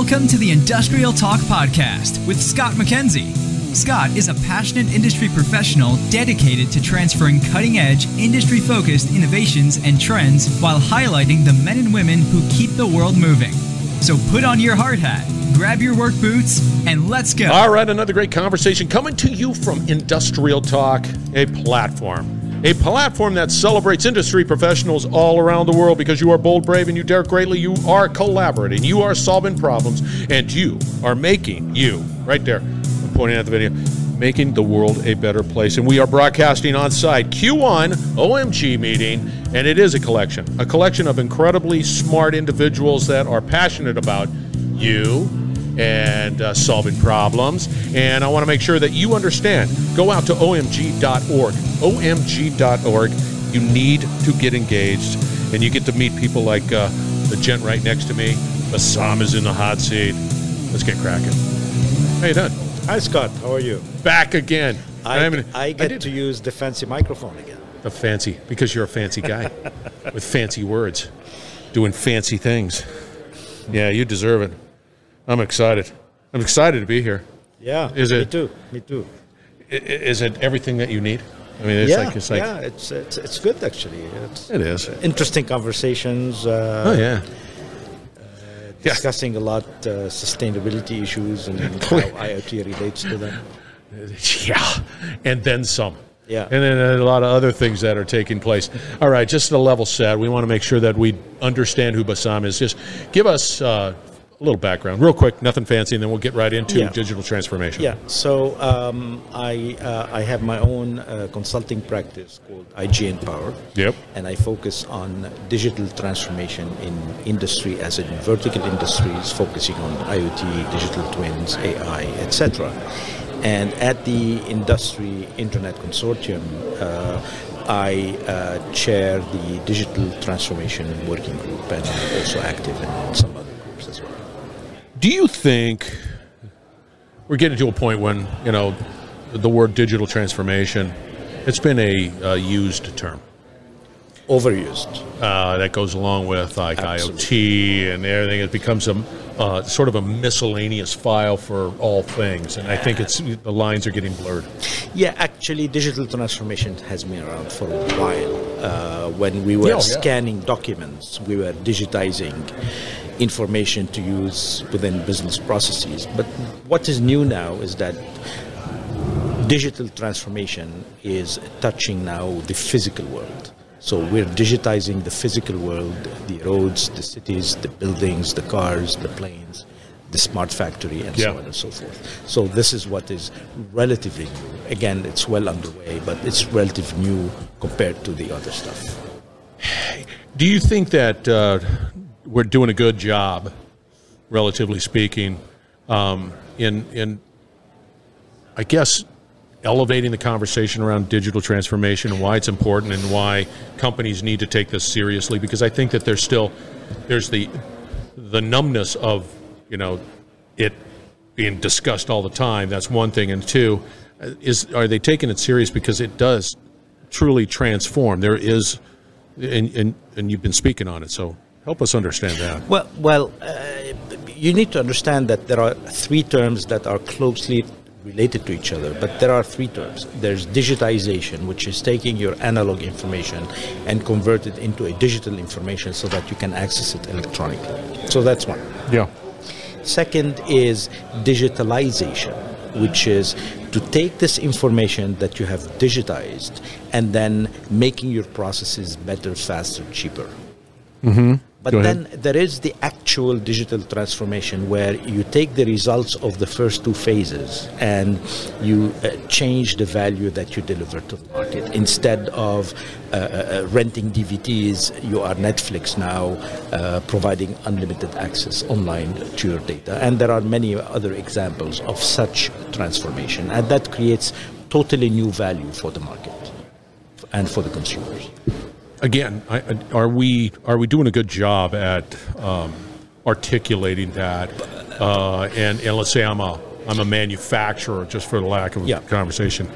Welcome to the Industrial Talk Podcast with Scott McKenzie. Scott is a passionate industry professional dedicated to transferring cutting edge, industry focused innovations and trends while highlighting the men and women who keep the world moving. So put on your hard hat, grab your work boots, and let's go. All right, another great conversation coming to you from Industrial Talk, a platform. A platform that celebrates industry professionals all around the world because you are bold, brave, and you dare greatly. You are collaborating, you are solving problems, and you are making you, right there, I'm pointing at the video, making the world a better place. And we are broadcasting on site Q1 OMG meeting, and it is a collection, a collection of incredibly smart individuals that are passionate about you and uh, solving problems. And I want to make sure that you understand. Go out to omg.org. omg.org. You need to get engaged, and you get to meet people like uh, the gent right next to me. Bassam is in the hot seat. Let's get cracking. How you doing? Hi, Scott. How are you? Back again. I, I'm I get did- to use the fancy microphone again. a fancy because you're a fancy guy with fancy words, doing fancy things. Yeah, you deserve it. I'm excited. I'm excited to be here. Yeah. Is it? Me too. Me too. Is it everything that you need? I mean, it's yeah. like it's like yeah. It's, it's it's good actually. It's it is. interesting conversations. Uh, Oh yeah. Yeah. Discussing a lot uh, sustainability issues and how IoT relates to them. Yeah, and then some. Yeah. And then a lot of other things that are taking place. All right, just a level set. We want to make sure that we understand who Bassam is. Just give us uh, a little background, real quick, nothing fancy, and then we'll get right into Yeah. digital transformation. Yeah. So um, I uh, I have my own uh, consulting practice called IGnPower. Yep. And I focus on digital transformation in industry, as in vertical industries, focusing on IoT, digital twins, AI, etc. And at the Industry Internet Consortium, uh, I uh, chair the digital transformation working group, and I'm also active in some other groups as well. Do you think we're getting to a point when you know the word digital transformation? It's been a uh, used term Overused. uh, that goes along with like Absolutely. IoT and everything. It becomes a uh, sort of a miscellaneous file for all things, and I think it's the lines are getting blurred. Yeah, actually, digital transformation has been around for a while. Uh, when we were Yeah, yeah. scanning documents, we were digitizing information to use within business processes. But what is new now is that digital transformation is touching now the physical world. So we're digitizing the physical world, the roads, the cities, the buildings, the cars, the planes, the smart factory, and Yeah. so on and so forth. So this is what is relatively new. Again, it's well underway, but it's relatively new compared to the other stuff. Do you think that uh, we're doing a good job, relatively speaking, um, in in I guess elevating the conversation around digital transformation and why it's important and why companies need to take this seriously? Because I think that there's still there's the the numbness of you know it being discussed all the time. That's one thing, and two is are they taking it serious because it does truly transform. There is, and and, and you've been speaking on it, so help us understand that. Well, well, uh, you need to understand that there are three terms that are closely related to each other, but there are three terms. There's digitization, which is taking your analog information and convert it into a digital information so that you can access it electronically. So that's one. Yeah. Second is digitalization, which is to take this information that you have digitized and then making your processes better, faster, cheaper. Mm-hmm. But Go then ahead. there is the actual digital transformation where you take the results of the first two phases and you uh, change the value that you deliver to the market. Instead of uh, uh, renting DVDs, you are Netflix now, uh, providing unlimited access online to your data. And there are many other examples of such transformation. And that creates totally new value for the market and for the consumers. Again, I, I- are we are we doing a good job at um, articulating that? Uh, and and let's say I'm a I'm a manufacturer, just for the lack of Yeah. conversation.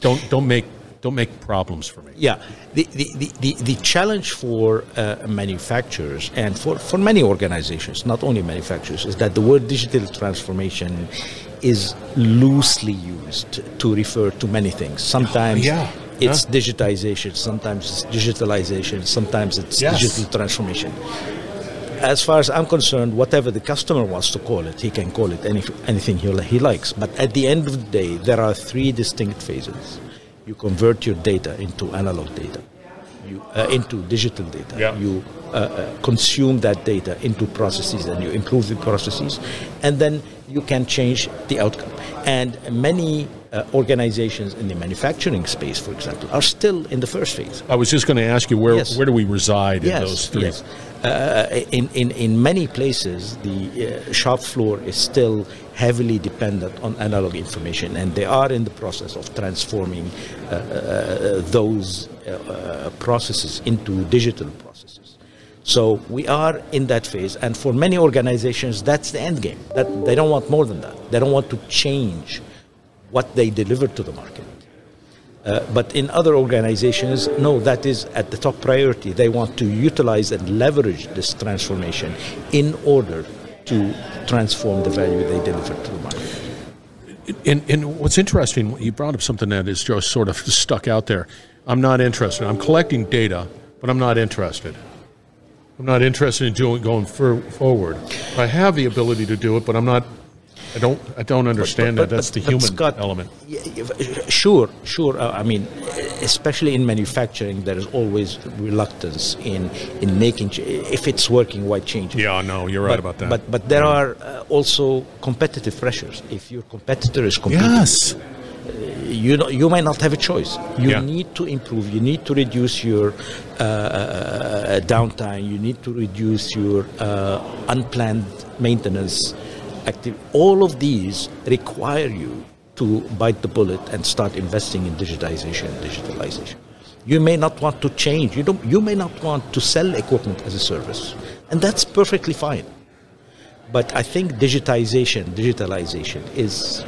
Don't don't make don't make problems for me. Yeah, the, the, the, the, the challenge for uh, manufacturers and for, for many organizations, not only manufacturers, is that the word digital transformation is loosely used to refer to many things. Sometimes yeah. It's digitization, sometimes it's digitalization, sometimes it's Yes. digital transformation. As far as I'm concerned, whatever the customer wants to call it, he can call it any, anything he, he likes. But at the end of the day, there are three distinct phases. You convert your data into analog data, you, uh, into digital data. Yeah. You uh, uh, consume that data into processes and you improve the processes, and then you can change the outcome. And many uh, organizations in the manufacturing space, for example, are still in the first phase. I was just going to ask you where Yes. where do we reside in those three? yes. Uh, in, in, in many places, the uh, shop floor is still heavily dependent on analog information, and they are in the process of transforming uh, uh, those uh, uh, processes into digital processes. So we are in that phase, and for many organizations, that's the end game. That they don't want more than that. They don't want to change what they deliver to the market. Uh, but in other organizations, no, that is at the top priority. They want to utilize and leverage this transformation in order to transform the value they deliver to the market. And, and what's interesting, you brought up something that is just sort of stuck out there. I'm not interested. I'm collecting data, but I'm not interested. I'm not interested in doing going for, forward. I have the ability to do it, but I'm not. I don't. I don't understand But- that. That's but- the but human Scott, element. y- Sure, sure. Uh, I mean, especially in manufacturing, there is always reluctance in in making. Ch- if it's working, why change it? Yeah, no, you're right about that. But but there are uh, also competitive pressures. If your competitor is competing, yes. you know, you might not have a choice. You Yeah. need to improve. You need to reduce your uh, uh, downtime. You need to reduce your uh, unplanned maintenance. Active. All of these require you to bite the bullet and start investing in digitization and digitalization. You may not want to change. You don't. You may not want to sell equipment as a service, and that's perfectly fine. But I think digitization, digitalization is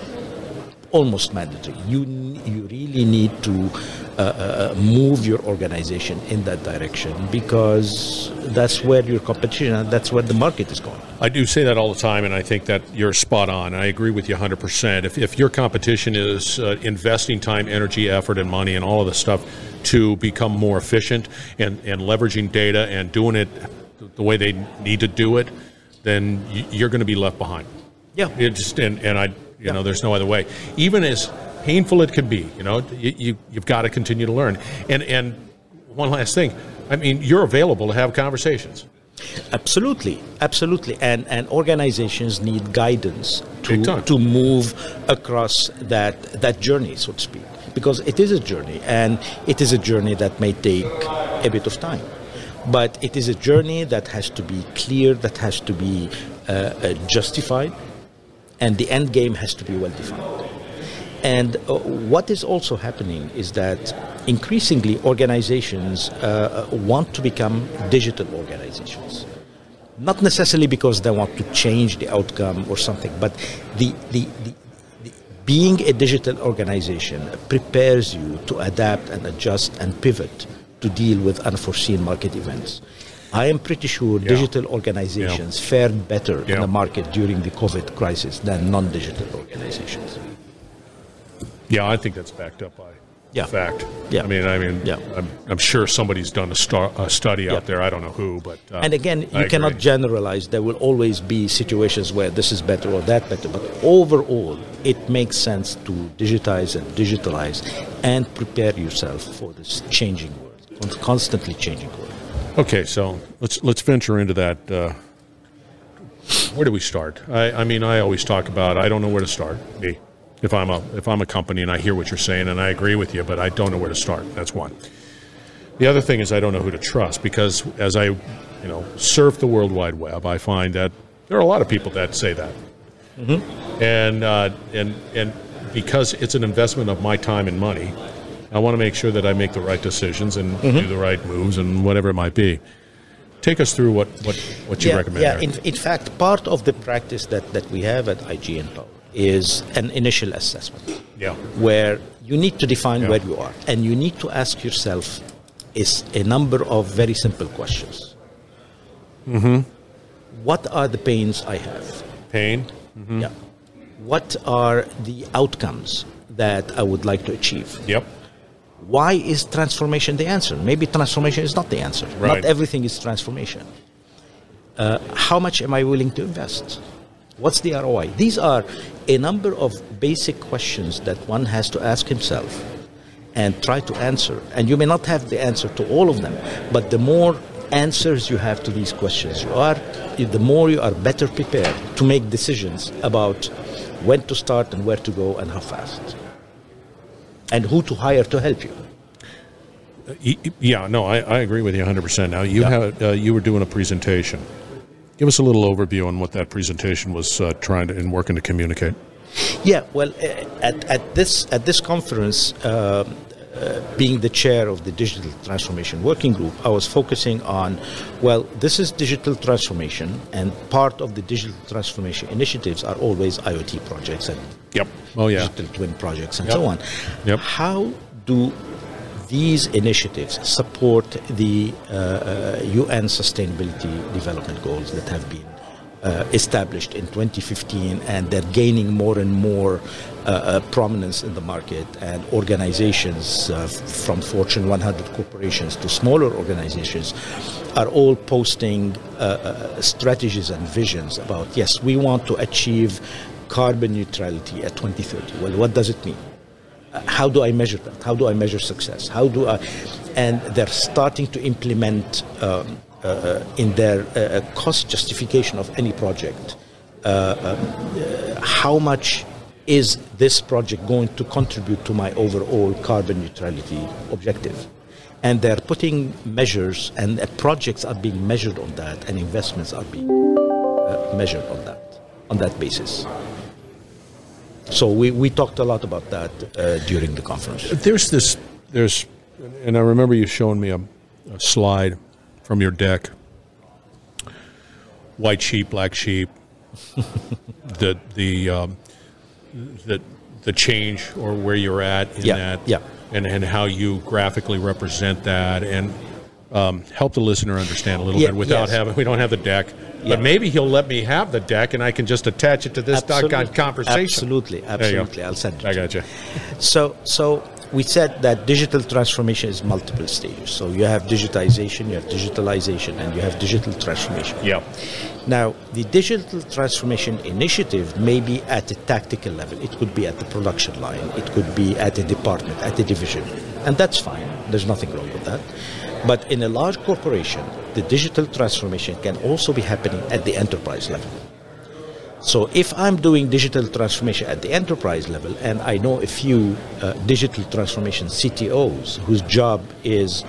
almost mandatory. You you really need to uh, uh, move your organization in that direction because that's where your competition that's where the market is going. I do say that all the time, and I think that you're spot on. I agree with you 100%. If, if your competition is uh, investing time, energy, effort, and money, and all of this stuff to become more efficient and, and leveraging data and doing it the way they need to do it, then you're going to be left behind. Yeah. It just and, and I, you Yeah. know, there's no other way. Even as painful it can be, you know, you, you you've got to continue to learn. And and one last thing, I mean, you're available to have conversations. Absolutely, absolutely, and and organizations need guidance to to move across that that journey, so to speak, because it is a journey, and it is a journey that may take a bit of time, but it is a journey that has to be clear, that has to be uh, uh, justified, and the end game has to be well defined. And uh, what is also happening is that increasingly organizations uh, want to become digital organizations. Not necessarily because they want to change the outcome or something, but the, the, the, the being a digital organization prepares you to adapt and adjust and pivot to deal with unforeseen market events. I am pretty sure digital organizations fared better Yeah. in the market during the COVID crisis than non digital organizations. Yeah, I think that's backed up by Yeah. fact. Yeah. I mean, I mean, Yeah. I'm, I'm sure somebody's done a, star, a study Yeah. out there. I don't know who, but uh, And again, I you cannot agree. generalize. There will always be situations where this is better or that better. But overall, it makes sense to digitize and digitalize and prepare yourself for this changing world, constantly changing world. Okay, so let's let's venture into that. Uh, where do we start? I, I mean, I always talk about I don't know where to start. Me, if I'm a if I'm a company and I hear what you're saying and I agree with you, but I don't know where to start. That's one. The other thing is I don't know who to trust because as I, you know, surf the World Wide Web, I find that there are a lot of people that say that, and uh, and and because it's an investment of my time and money, I want to make sure that I make the right decisions and do the right moves and whatever it might be. Take us through what what, what you yeah, recommend. yeah. In, in fact, part of the practice that, that we have at IGnPower is an initial assessment. yeah. where you need to define Yeah. where you are, and you need to ask yourself is a number of very simple questions. Mm-hmm. What are the pains I have? Pain. Yeah. What are the outcomes that I would like to achieve? Yep. Why is transformation the answer? Maybe transformation is not the answer. Right. Not everything is transformation. Uh, how much am I willing to invest? What's the ROI? These are a number of basic questions that one has to ask himself and try to answer. And you may not have the answer to all of them, but the more answers you have to these questions you are, the more you are better prepared to make decisions about when to start and where to go and how fast. And who to hire to help you. Y- Yeah, no, I, I agree with you 100%. Now, you Yeah. have uh, you were doing a presentation. Give us a little overview on what that presentation was uh, trying to and working to communicate. Yeah, well, uh, at, at this at this conference, uh, uh, being the chair of the digital transformation working group, I was focusing on, well, this is digital transformation, and part of the digital transformation initiatives are always IoT projects and Yep. Oh, yeah. digital twin projects and Yep. so on. Yep. How do these initiatives support the uh, uh, UN Sustainability Development Goals that have been uh, established in 2015 and they're gaining more and more uh, uh, prominence in the market. And organizations uh, from Fortune 100 corporations to smaller organizations are all posting uh, uh, strategies and visions about yes we want to achieve carbon neutrality at 2030 well what does it mean? Uh, how do I measure that? How do I measure success? How do I? And they're starting to implement um, uh, in their uh, cost justification of any project. Uh, uh, how much is this project going to contribute to my overall carbon neutrality objective? And they're putting measures, and uh, projects are being measured on that, and investments are being uh, measured on that, on that basis. So we, we talked a lot about that uh, during the conference. There's this, there's, and I remember you showing me a, a slide from your deck. White sheep, black sheep. the the um, the the change or where you're at in Yeah, that, yeah. and and how you graphically represent that, and um, help the listener understand a little Yeah, bit without yes. having we don't have the deck, Yeah. but maybe he'll let me have the deck, and I can just attach it to this Absolutely. conversation. Absolutely, There you go. absolutely. I'll send it. I got you. So, so we said that digital transformation is multiple stages. So you have digitization, you have digitalization, and you have digital transformation. Yeah. Now, the digital transformation initiative may be at a tactical level. It could be at the production line. It could be at a department, at a division. And that's fine. There's nothing wrong with that. But in a large corporation, the digital transformation can also be happening at the enterprise level. So if I'm doing digital transformation at the enterprise level, and I know a few uh, digital transformation CTOs whose job is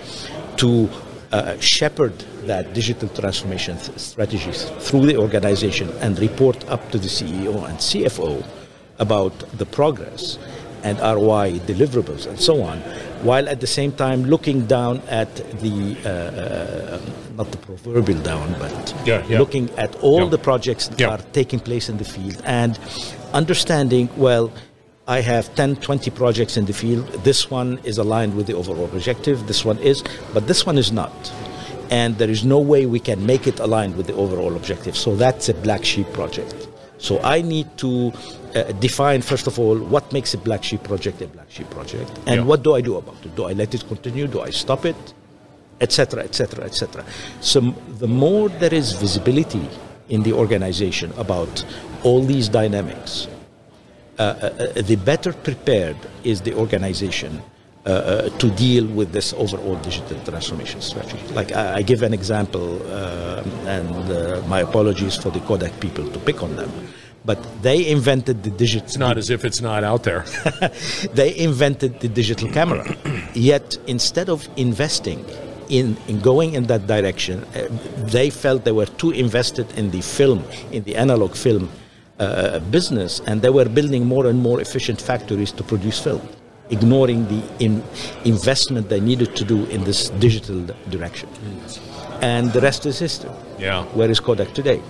to uh, shepherd that digital transformation th- strategies through the organization and report up to the CEO and CFO about the progress and ROI deliverables and so on, while at the same time looking down at the, uh, uh, not the proverbial down, but Yeah, yeah. looking at all Yeah. the projects that are taking place in the field and understanding, well, I have 10, 20 projects in the field. This one is aligned with the overall objective. This one is, but this one is not. And there is no way we can make it aligned with the overall objective. So that's a black sheep project. So I need to uh, define, first of all, what makes a black sheep project a black sheep project, and Yeah. what do I do about it? Do I let it continue? Do I stop it? etc., etc., etc. So the more there is visibility in the organization about all these dynamics, uh, uh, uh, the better prepared is the organization uh, uh, to deal with this overall digital transformation strategy. Like I, I give an example, uh, and uh, my apologies for the Kodak people to pick on them, but they invented the digital. It's not as if it's not out there. they invented the digital camera. Yet, instead of investing in, in going in that direction, uh, they felt they were too invested in the film, in the analog film uh, business, and they were building more and more efficient factories to produce film, ignoring the in, investment they needed to do in this digital direction. And the rest is history. Yeah. Where is Kodak today?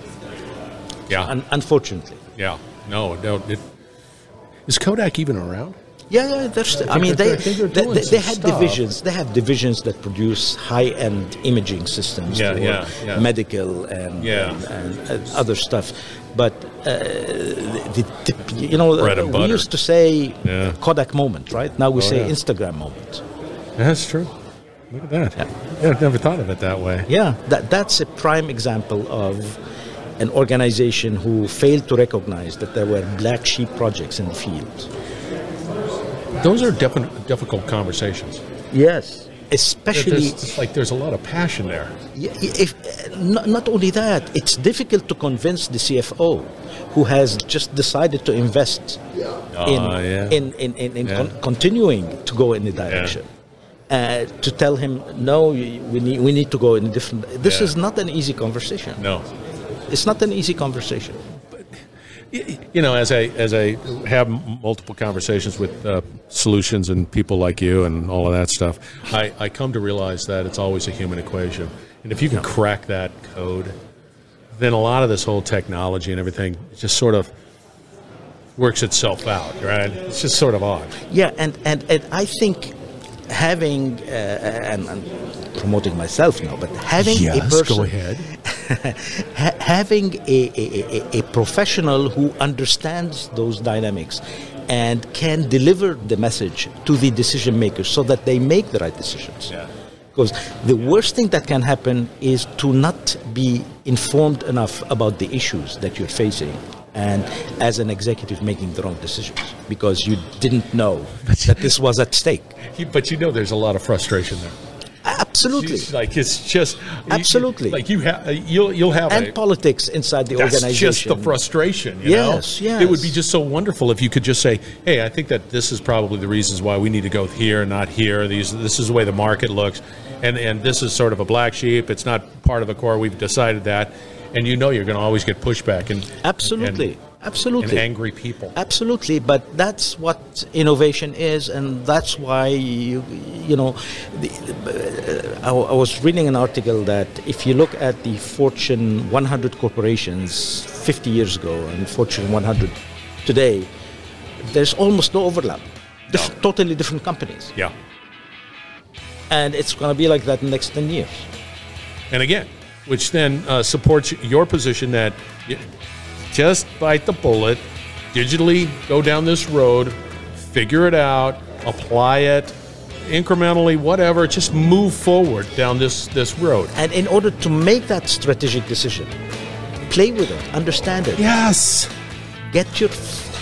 Yeah. Un- unfortunately. Yeah. No, no. It, is Kodak even around? Yeah, yeah. There's, I mean, they I think they're they, they, they had stuff. divisions. They have divisions that produce high-end imaging systems Yeah, for yeah, yeah. medical and, Yeah. and, and, uh, other stuff. But uh, the, the, you know, we butter. used to say Yeah. Kodak moment, right? Now we Oh, say yeah. Instagram moment. That's true. Look at that. Yeah, I've never thought of it that way. Yeah, that, that's a prime example of an organization who failed to recognize that there were black sheep projects in the field. Those are defi- difficult conversations. Yes. Especially There's, it's like there's a lot of passion there. If, not, not only that, it's difficult to convince the CFO who has just decided to invest in, Ah, yeah. in, in, in, in Yeah. con- continuing to go in the direction. Uh, to tell him no, we need we need to go in a different. This Yeah. is not an easy conversation. No. It's not an easy conversation. Y- You know, as I as I have multiple conversations with uh, solutions and people like you and all of that stuff, I, I come to realize that it's always a human equation. And if you can crack that code, then a lot of this whole technology and everything just sort of works itself out, right? It's just sort of odd. Yeah, and, and, and I think having uh, and, and promoting myself now, but having a person go ahead. ha- having a, a, a, a professional who understands those dynamics and can deliver the message to the decision makers so that they make the right decisions. Yeah. Because the worst thing that can happen is to not be informed enough about the issues that you're facing. And as an executive, making the wrong decisions because you didn't know that this was at stake. But you know, there's a lot of frustration there. Absolutely. It's like it's just Absolutely. like you have you'll you'll have And a, politics inside the That's organization. just the frustration. You Yes, know? It would be just so wonderful if you could just say, "Hey, I think that this is probably the reasons why we need to go here, not here. These, this is the way the market looks, and and this is sort of a black sheep. It's not part of the core. We've decided that, and you know you're going to always get pushback and Absolutely. and, Absolutely. and angry people. Absolutely, but that's what innovation is, and that's why you, you know, the, uh, I, I was reading an article that if you look at the Fortune 100 corporations 50 years ago and Fortune 100 today, there's almost no overlap. Diff- Totally different companies, Yeah, and it's going to be like that in the next 10 years. and again, which then uh, supports your position that you just bite the bullet, digitally go down this road, figure it out, apply it incrementally, whatever. Just move forward down this this road. And in order to make that strategic decision, play with it, understand it, Yes. get your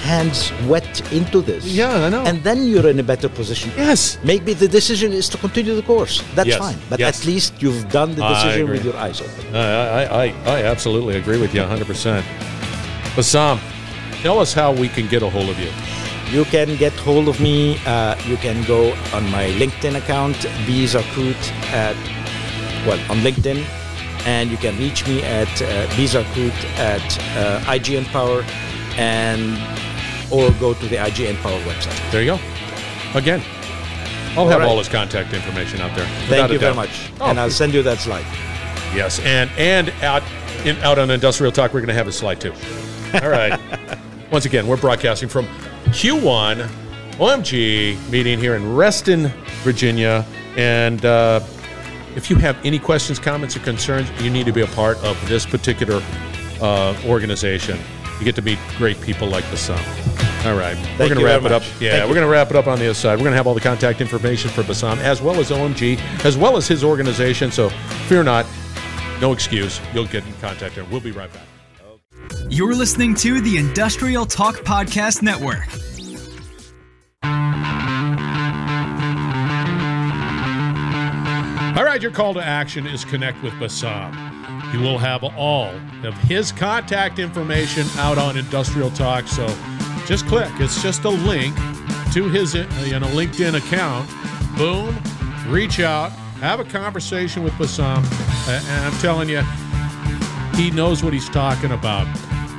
hands wet into this. Yeah, I know. And then you're in a better position. Yes. Maybe the decision is to continue the course. That's Yes, fine. But yes. at least you've done the decision with your eyes open. I, I, I, I absolutely agree with you 100%. Bassam, tell us how we can get a hold of you. You can get hold of me. Uh, you can go on my LinkedIn account, Bizarkut, at well on LinkedIn, and you can reach me at uh, Bizarkut at uh, IGnPower, and or go to the IGnPower website. There you go. Again, I'll have right. all his contact information out there. Thank you very much, Oh, and I'll send you that slide. yes, and and out in, out on Industrial Talk, we're going to have a slide too. All right. Once again, we're broadcasting from Q1 OMG meeting here in Reston, Virginia, and. Uh, if you have any questions, comments, or concerns, you need to be a part of this particular uh, organization. You get to meet great people like the Sun. All right, we're going to wrap it up. Yeah, Thank we're going to wrap it up on the other side. We're going to have all the contact information for Bassam as well as OMG, as well as his organization. So fear not, no excuse. You'll get in contact there. We'll be right back. You're listening to the Industrial Talk Podcast Network. All right, your call to action is connect with Bassam. You will have all of his contact information out on Industrial Talk. So just click. It's just a link to his uh, you know, LinkedIn account. Boom, reach out, have a conversation with Bassam. Uh, and I'm telling you, he knows what he's talking about.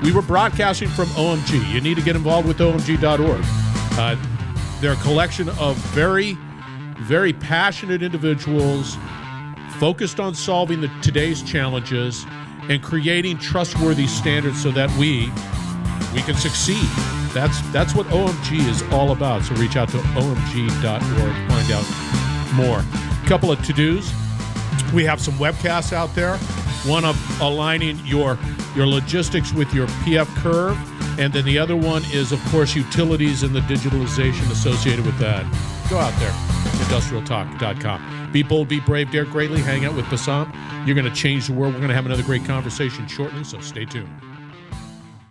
We were broadcasting from OMG. You need to get involved with OMG.org. Uh, they're a collection of very, very passionate individuals focused on solving the, today's challenges and creating trustworthy standards so that we, we can succeed. That's that's what OMG is all about. So reach out to omg.org, find out more. A couple of to-dos. We have some webcasts out there. One of aligning your your logistics with your PF curve, and then the other one is, of course, utilities and the digitalization associated with that. Go out there, industrialtalk.com. Be bold, be brave, dare greatly. Hang out with Bassam. You're going to change the world. We're going to have another great conversation shortly, so stay tuned.